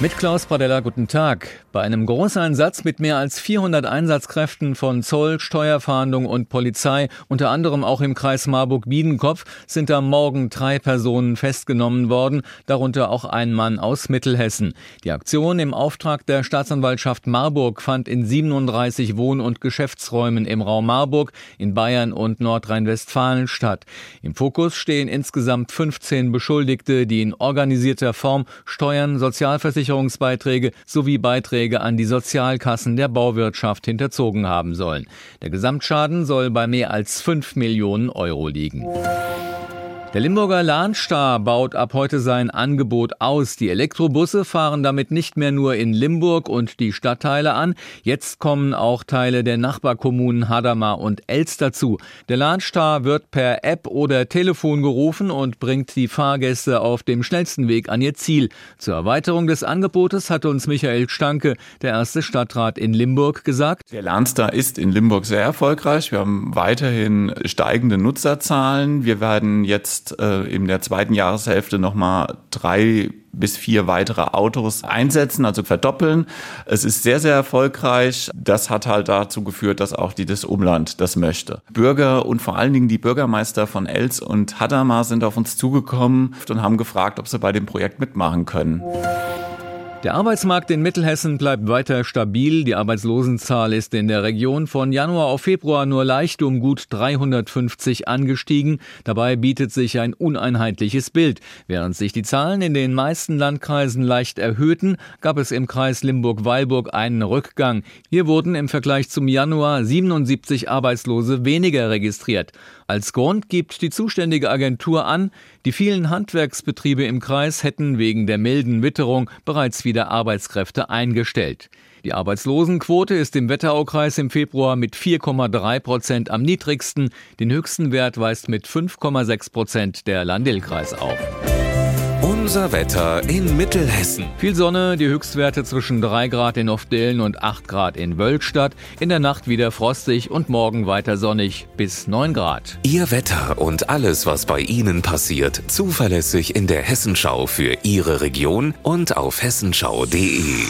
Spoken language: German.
Mit Klaus Pradella, guten Tag. Bei einem Großeinsatz mit mehr als 400 Einsatzkräften von Zoll, Steuerfahndung und Polizei, unter anderem auch im Kreis Marburg-Biedenkopf, sind am Morgen drei Personen festgenommen worden, darunter auch ein Mann aus Mittelhessen. Die Aktion im Auftrag der Staatsanwaltschaft Marburg fand in 37 Wohn- und Geschäftsräumen im Raum Marburg, in Bayern und Nordrhein-Westfalen statt. Im Fokus stehen insgesamt 15 Beschuldigte, die in organisierter Form Steuern, Sozialversicherungen Versicherungsbeiträge sowie Beiträge an die Sozialkassen der Bauwirtschaft hinterzogen haben sollen. Der Gesamtschaden soll bei mehr als 5 Millionen Euro liegen. Der Limburger Lahnstar baut ab heute sein Angebot aus. Die Elektrobusse fahren damit nicht mehr nur in Limburg und die Stadtteile an. Jetzt kommen auch Teile der Nachbarkommunen Hadamar und Elst dazu. Der Lahnstar wird per App oder Telefon gerufen und bringt die Fahrgäste auf dem schnellsten Weg an ihr Ziel. Zur Erweiterung des Angebotes hat uns Michael Stanke, der erste Stadtrat in Limburg, gesagt. Der Lahnstar ist in Limburg sehr erfolgreich. Wir haben weiterhin steigende Nutzerzahlen. Wir werden jetzt jetzt äh, in der zweiten Jahreshälfte nochmal drei bis vier weitere Autos einsetzen, also verdoppeln. Es ist sehr, sehr erfolgreich. Das hat halt dazu geführt, dass auch die, das Umland das möchte. Bürger und vor allen Dingen die Bürgermeister von Els und Hadamar sind auf uns zugekommen und haben gefragt, ob sie bei dem Projekt mitmachen können. Der Arbeitsmarkt in Mittelhessen bleibt weiter stabil. Die Arbeitslosenzahl ist in der Region von Januar auf Februar nur leicht um gut 350 angestiegen. Dabei bietet sich ein uneinheitliches Bild. Während sich die Zahlen in den meisten Landkreisen leicht erhöhten, gab es im Kreis Limburg-Weilburg einen Rückgang. Hier wurden im Vergleich zum Januar 77 Arbeitslose weniger registriert. Als Grund gibt die zuständige Agentur an, die vielen Handwerksbetriebe im Kreis hätten wegen der milden Witterung bereits wieder Arbeitskräfte eingestellt. Die Arbeitslosenquote ist im Wetteraukreis im Februar mit 4,3 Prozent am niedrigsten. Den höchsten Wert weist mit 5,6 Prozent der Landil-Kreis auf. Unser Wetter in Mittelhessen. Viel Sonne, die Höchstwerte zwischen 3 Grad in Ofdelen und 8 Grad in Wölkstadt. In der Nacht wieder frostig und morgen weiter sonnig bis 9 Grad. Ihr Wetter und alles, was bei Ihnen passiert, zuverlässig in der Hessenschau für Ihre Region und auf hessenschau.de.